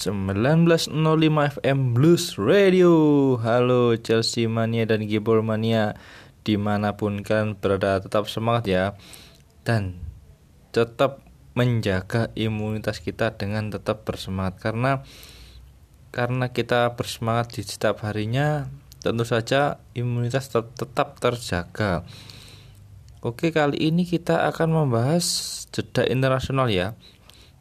1905 FM Blues Radio. Halo Chelsea Mania dan Gibor Mania Di mana pun kan berada tetap semangat ya. Dan tetap menjaga imunitas kita dengan tetap bersemangat Karena karena kita bersemangat di setiap harinya Tentu saja imunitas tetap, tetap terjaga. Oke kali ini kita akan membahas jeda internasional ya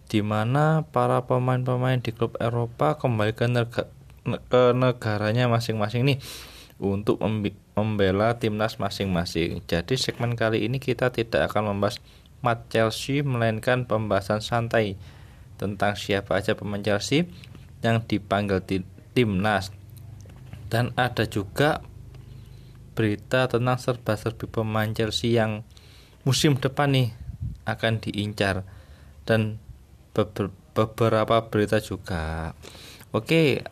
di mana para pemain-pemain di klub Eropa kembali ke, nega, ke negaranya masing-masing nih untuk membela timnas masing-masing. Jadi segmen kali ini kita tidak akan membahas match Chelsea melainkan pembahasan santai tentang siapa aja pemain Chelsea yang dipanggil di timnas. Dan ada juga berita tentang serba-serbi pemain Chelsea yang musim depan nih akan diincar dan beberapa berita juga. Oke,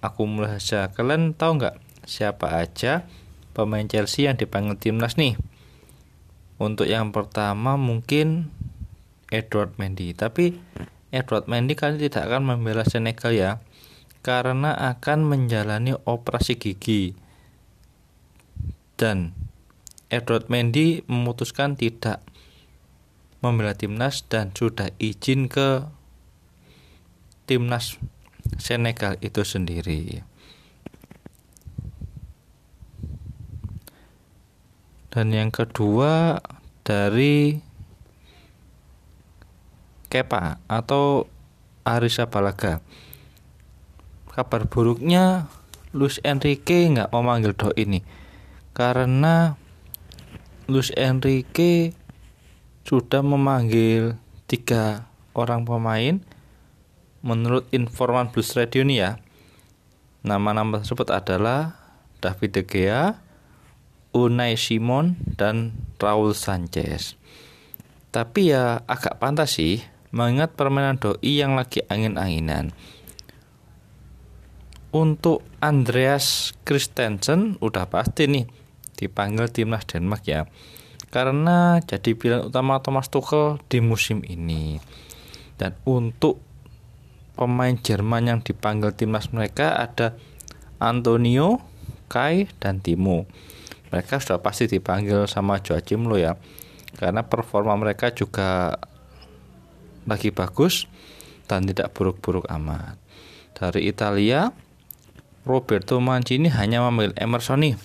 aku mulai saja. Kalian tahu nggak siapa aja pemain Chelsea yang dipanggil timnas nih? Untuk yang pertama mungkin Edward Mendy, tapi Edward Mendy kali tidak akan membela Senegal ya, karena akan menjalani operasi gigi. Dan Edward Mendy memutuskan tidak membela timnas dan sudah izin ke timnas Senegal itu sendiri. Dan yang kedua dari Kepa atau Arisa Balaga. Kabar buruknya Luis Enrique nggak memanggil do ini karena Luis Enrique sudah memanggil tiga orang pemain menurut informan Blues Radio ini ya nama-nama tersebut adalah David De Gea, Unai Simon dan Raul Sanchez. Tapi ya agak pantas sih mengingat permainan doi yang lagi angin-anginan. Untuk Andreas Christensen udah pasti nih dipanggil timnas Denmark ya karena jadi pilihan utama Thomas Tuchel di musim ini. Dan untuk pemain Jerman yang dipanggil timnas mereka ada Antonio, Kai, dan Timo. Mereka sudah pasti dipanggil sama Joachim lo ya. Karena performa mereka juga lagi bagus dan tidak buruk-buruk amat. Dari Italia, Roberto Mancini hanya memilih Emerson nih.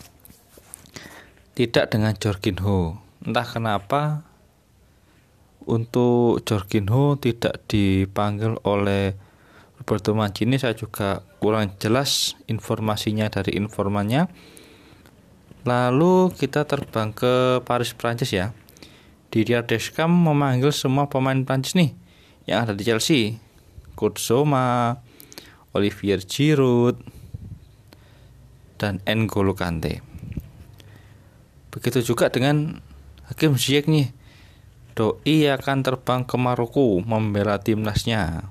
Tidak dengan Jorginho entah kenapa untuk Jorginho tidak dipanggil oleh Roberto Mancini saya juga kurang jelas informasinya dari informannya. Lalu kita terbang ke Paris Prancis ya. Didier Deschamps memanggil semua pemain Prancis nih yang ada di Chelsea. Kurt Olivier Giroud dan N'Golo Kante. Begitu juga dengan Hakim Ziyech nih Doi akan terbang ke Maroko membela timnasnya.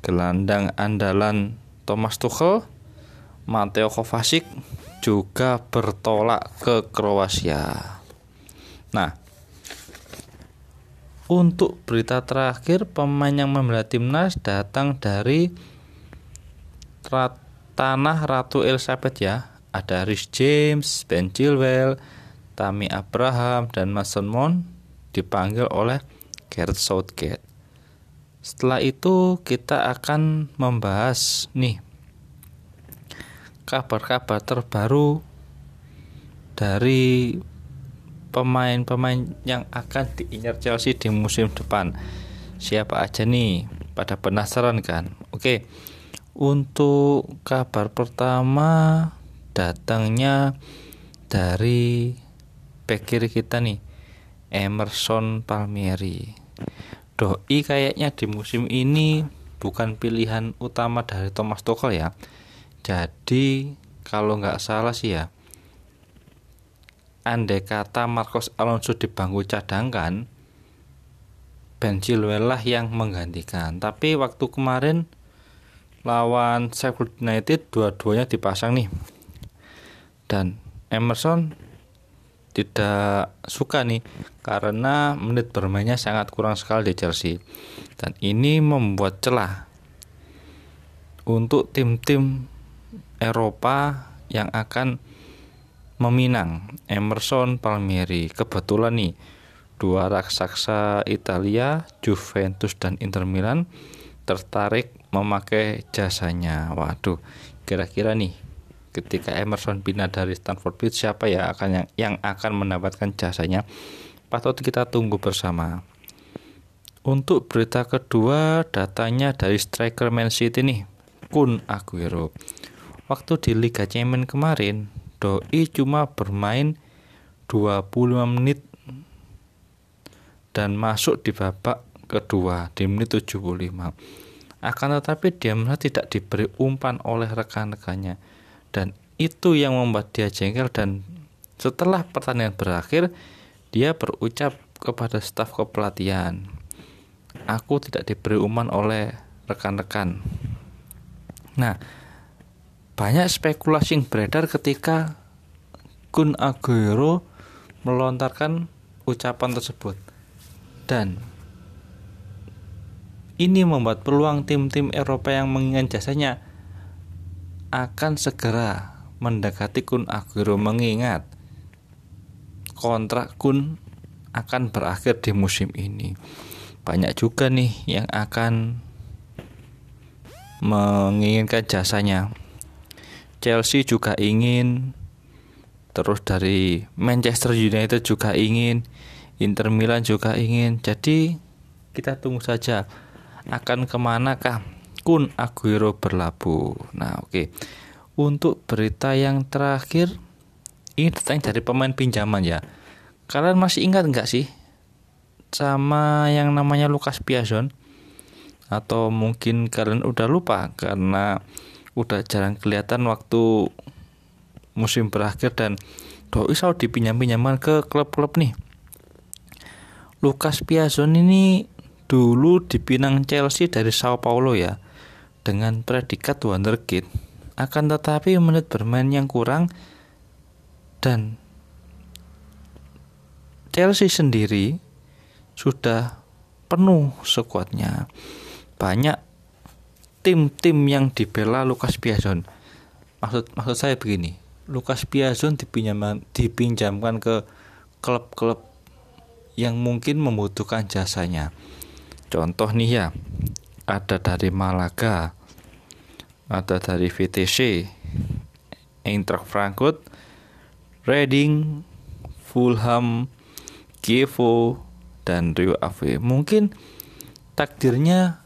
Gelandang andalan Thomas Tuchel, Mateo Kovacic juga bertolak ke Kroasia. Nah, untuk berita terakhir pemain yang membela timnas datang dari tanah Ratu Elizabeth ya. Ada Rhys James, Ben Chilwell, Tami Abraham dan Mason Mount dipanggil oleh Gareth Southgate. Setelah itu kita akan membahas nih kabar-kabar terbaru dari pemain-pemain yang akan diincar Chelsea di musim depan. Siapa aja nih? Pada penasaran kan? Oke. Untuk kabar pertama datangnya dari back kiri kita nih Emerson Palmieri. Doi kayaknya di musim ini bukan pilihan utama dari Thomas Tuchel ya. Jadi kalau nggak salah sih ya andai kata Marcos Alonso di bangku cadangkan Ben Chilwell lah yang menggantikan. Tapi waktu kemarin lawan Sheffield United dua-duanya dipasang nih. Dan Emerson tidak suka nih karena menit bermainnya sangat kurang sekali di Chelsea dan ini membuat celah untuk tim-tim Eropa yang akan meminang Emerson Palmieri. Kebetulan nih dua raksasa Italia, Juventus dan Inter Milan tertarik memakai jasanya. Waduh, kira-kira nih ketika Emerson pindah dari Stanford Bridge siapa ya akan yang, yang akan mendapatkan jasanya? Patut kita tunggu bersama. Untuk berita kedua, datanya dari striker Man City nih, Kun Aguero. Waktu di Liga Champions kemarin, Doi cuma bermain 25 menit dan masuk di babak kedua di menit 75. Akan tetapi dia merasa tidak diberi umpan oleh rekan-rekannya dan itu yang membuat dia jengkel dan setelah pertandingan berakhir dia berucap kepada staf kepelatihan aku tidak diberi umpan oleh rekan-rekan. Nah, banyak spekulasi yang beredar ketika Kun Aguero melontarkan ucapan tersebut. Dan ini membuat peluang tim-tim Eropa yang mengingat jasanya akan segera mendekati Kun Aguero mengingat kontrak Kun akan berakhir di musim ini banyak juga nih yang akan menginginkan jasanya. Chelsea juga ingin, terus dari Manchester United juga ingin, Inter Milan juga ingin. Jadi kita tunggu saja akan ke manakah Kun Aguero berlabuh. Nah oke, okay. untuk berita yang terakhir ini tentang dari pemain pinjaman ya. Kalian masih ingat nggak sih sama yang namanya Lukas Piazon atau mungkin kalian udah lupa karena udah jarang kelihatan waktu musim berakhir dan doi selalu dipinjam-pinjaman ke klub-klub nih. Lukas Piazon ini dulu dipinang Chelsea dari Sao Paulo ya dengan predikat wonderkid. Akan tetapi menit bermain yang kurang dan Chelsea sendiri sudah penuh sekuatnya. Banyak tim-tim yang dibela Lukas Piazon. Maksud maksud saya begini, Lukas Piazon dipinjamkan dipinjamkan ke klub-klub yang mungkin membutuhkan jasanya. Contoh nih ya, ada dari Malaga, ada dari VTC, Eintracht Frankfurt, Reading, Fulham, Kievo, dan Rio Ave. Mungkin takdirnya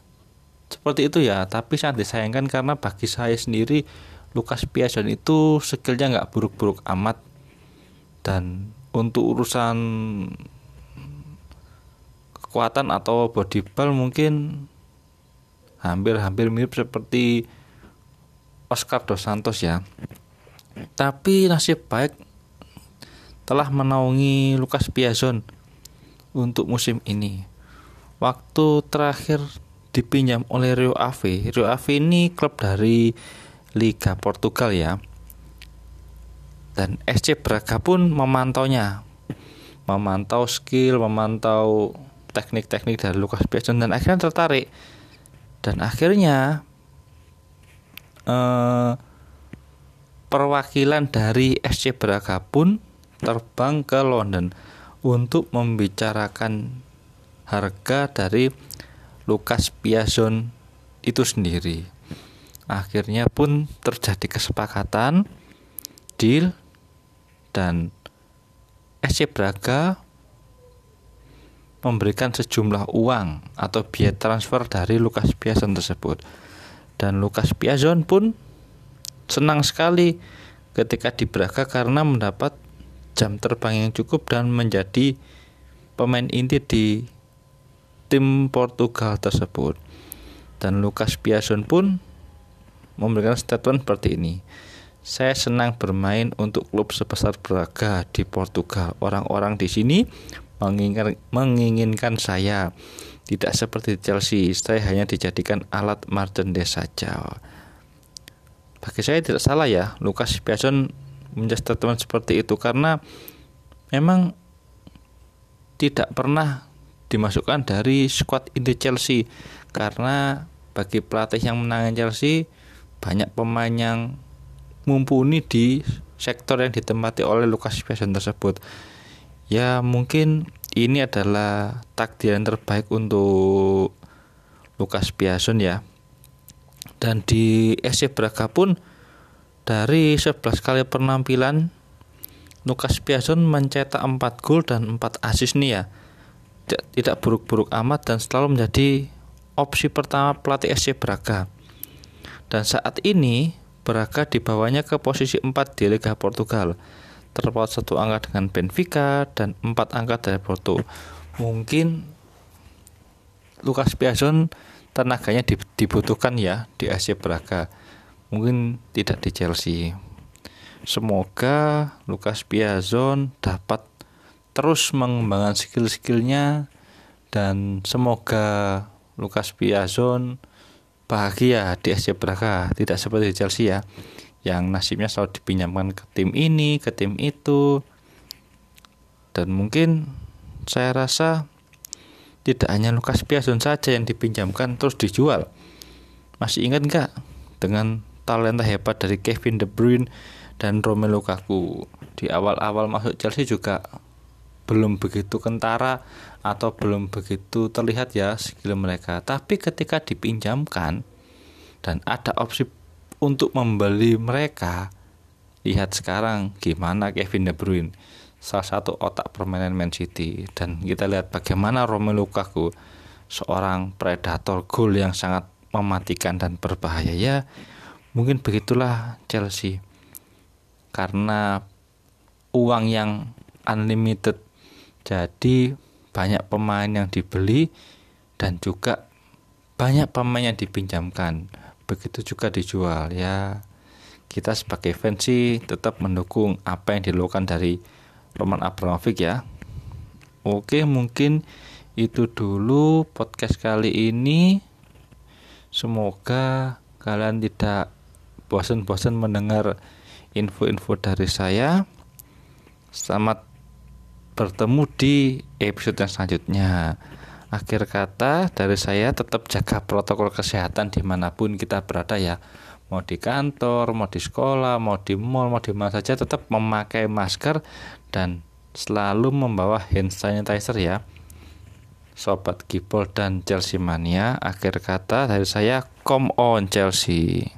seperti itu ya, tapi sangat disayangkan karena bagi saya sendiri Lukas Piazon itu skillnya nggak buruk-buruk amat dan untuk urusan kekuatan atau body ball mungkin hampir-hampir mirip seperti Oscar dos Santos ya. Tapi nasib baik telah menaungi Lukas Piazon untuk musim ini. Waktu terakhir dipinjam oleh Rio Ave. Rio Ave ini klub dari Liga Portugal ya. Dan SC Braga pun memantaunya. Memantau skill, memantau teknik-teknik dari Lukas Piazon dan akhirnya tertarik. Dan akhirnya eh, perwakilan dari SC Braga pun terbang ke London untuk membicarakan harga dari Lukas Piazon itu sendiri. Akhirnya pun terjadi kesepakatan deal dan SC Braga memberikan sejumlah uang atau biaya transfer dari Lukas Piazon tersebut. Dan Lukas Piazon pun senang sekali ketika di Braga karena mendapat jam terbang yang cukup dan menjadi pemain inti di tim Portugal tersebut. Dan Lucas Piazon pun memberikan statement seperti ini. Saya senang bermain untuk klub sebesar Braga di Portugal. Orang-orang di sini menginginkan, menginginkan saya. Tidak seperti Chelsea, saya hanya dijadikan alat merchandise saja. Bagi saya tidak salah ya, Lucas Piazon menjadi statement seperti itu karena memang tidak pernah dimasukkan dari squad inti Chelsea karena bagi pelatih yang menangani Chelsea banyak pemain yang mumpuni di sektor yang ditempati oleh Lukas Piazon tersebut. Ya mungkin ini adalah takdir yang terbaik untuk Lukas Piazon ya. Dan di SC Braga pun dari 11 kali penampilan Lukas Piazon mencetak 4 gol dan 4 assist nih ya. Tidak buruk-buruk amat dan selalu menjadi opsi pertama pelatih SC Braga. Dan saat ini Braga dibawanya ke posisi 4 di Liga Portugal terpaut satu angka dengan Benfica dan empat angka dari Porto. Mungkin Lukas Piazon tenaganya dibutuhkan ya di AC Braga. Mungkin tidak di Chelsea. Semoga Lukas Piazon dapat terus mengembangkan skill-skillnya dan semoga Lukas Piazon bahagia di SC Braga. Tidak seperti Chelsea ya yang nasibnya selalu dipinjamkan ke tim ini ke tim itu. Dan mungkin saya rasa tidak hanya Lukas Piazon saja yang dipinjamkan terus dijual. Masih ingat nggak dengan talenta hebat dari Kevin De Bruyne dan Romelu Lukaku? Di awal-awal masuk Chelsea juga belum begitu kentara atau belum begitu terlihat ya skill mereka. Tapi ketika dipinjamkan dan ada opsi untuk membeli mereka, lihat sekarang gimana Kevin De Bruyne, salah satu otak permainan Man City dan kita lihat bagaimana Romelu Lukaku, seorang predator gol yang sangat mematikan dan berbahaya ya. Mungkin begitulah Chelsea. Karena uang yang unlimited jadi banyak pemain yang dibeli dan juga banyak pemain yang dipinjamkan. Begitu juga dijual ya. Kita sebagai fans sih tetap mendukung apa yang dilakukan dari Roman Abramovich ya. Oke, mungkin itu dulu podcast kali ini. Semoga kalian tidak bosan-bosan mendengar info-info dari saya. Selamat bertemu di episode yang selanjutnya. Akhir kata dari saya tetap jaga protokol kesehatan di mana pun kita berada ya. Mau di kantor, mau di sekolah, mau di mall, mau di mana saja tetap memakai masker dan selalu membawa hand sanitizer ya. Sobat Gipol dan Chelsea Mania, akhir kata dari saya, come on Chelsea.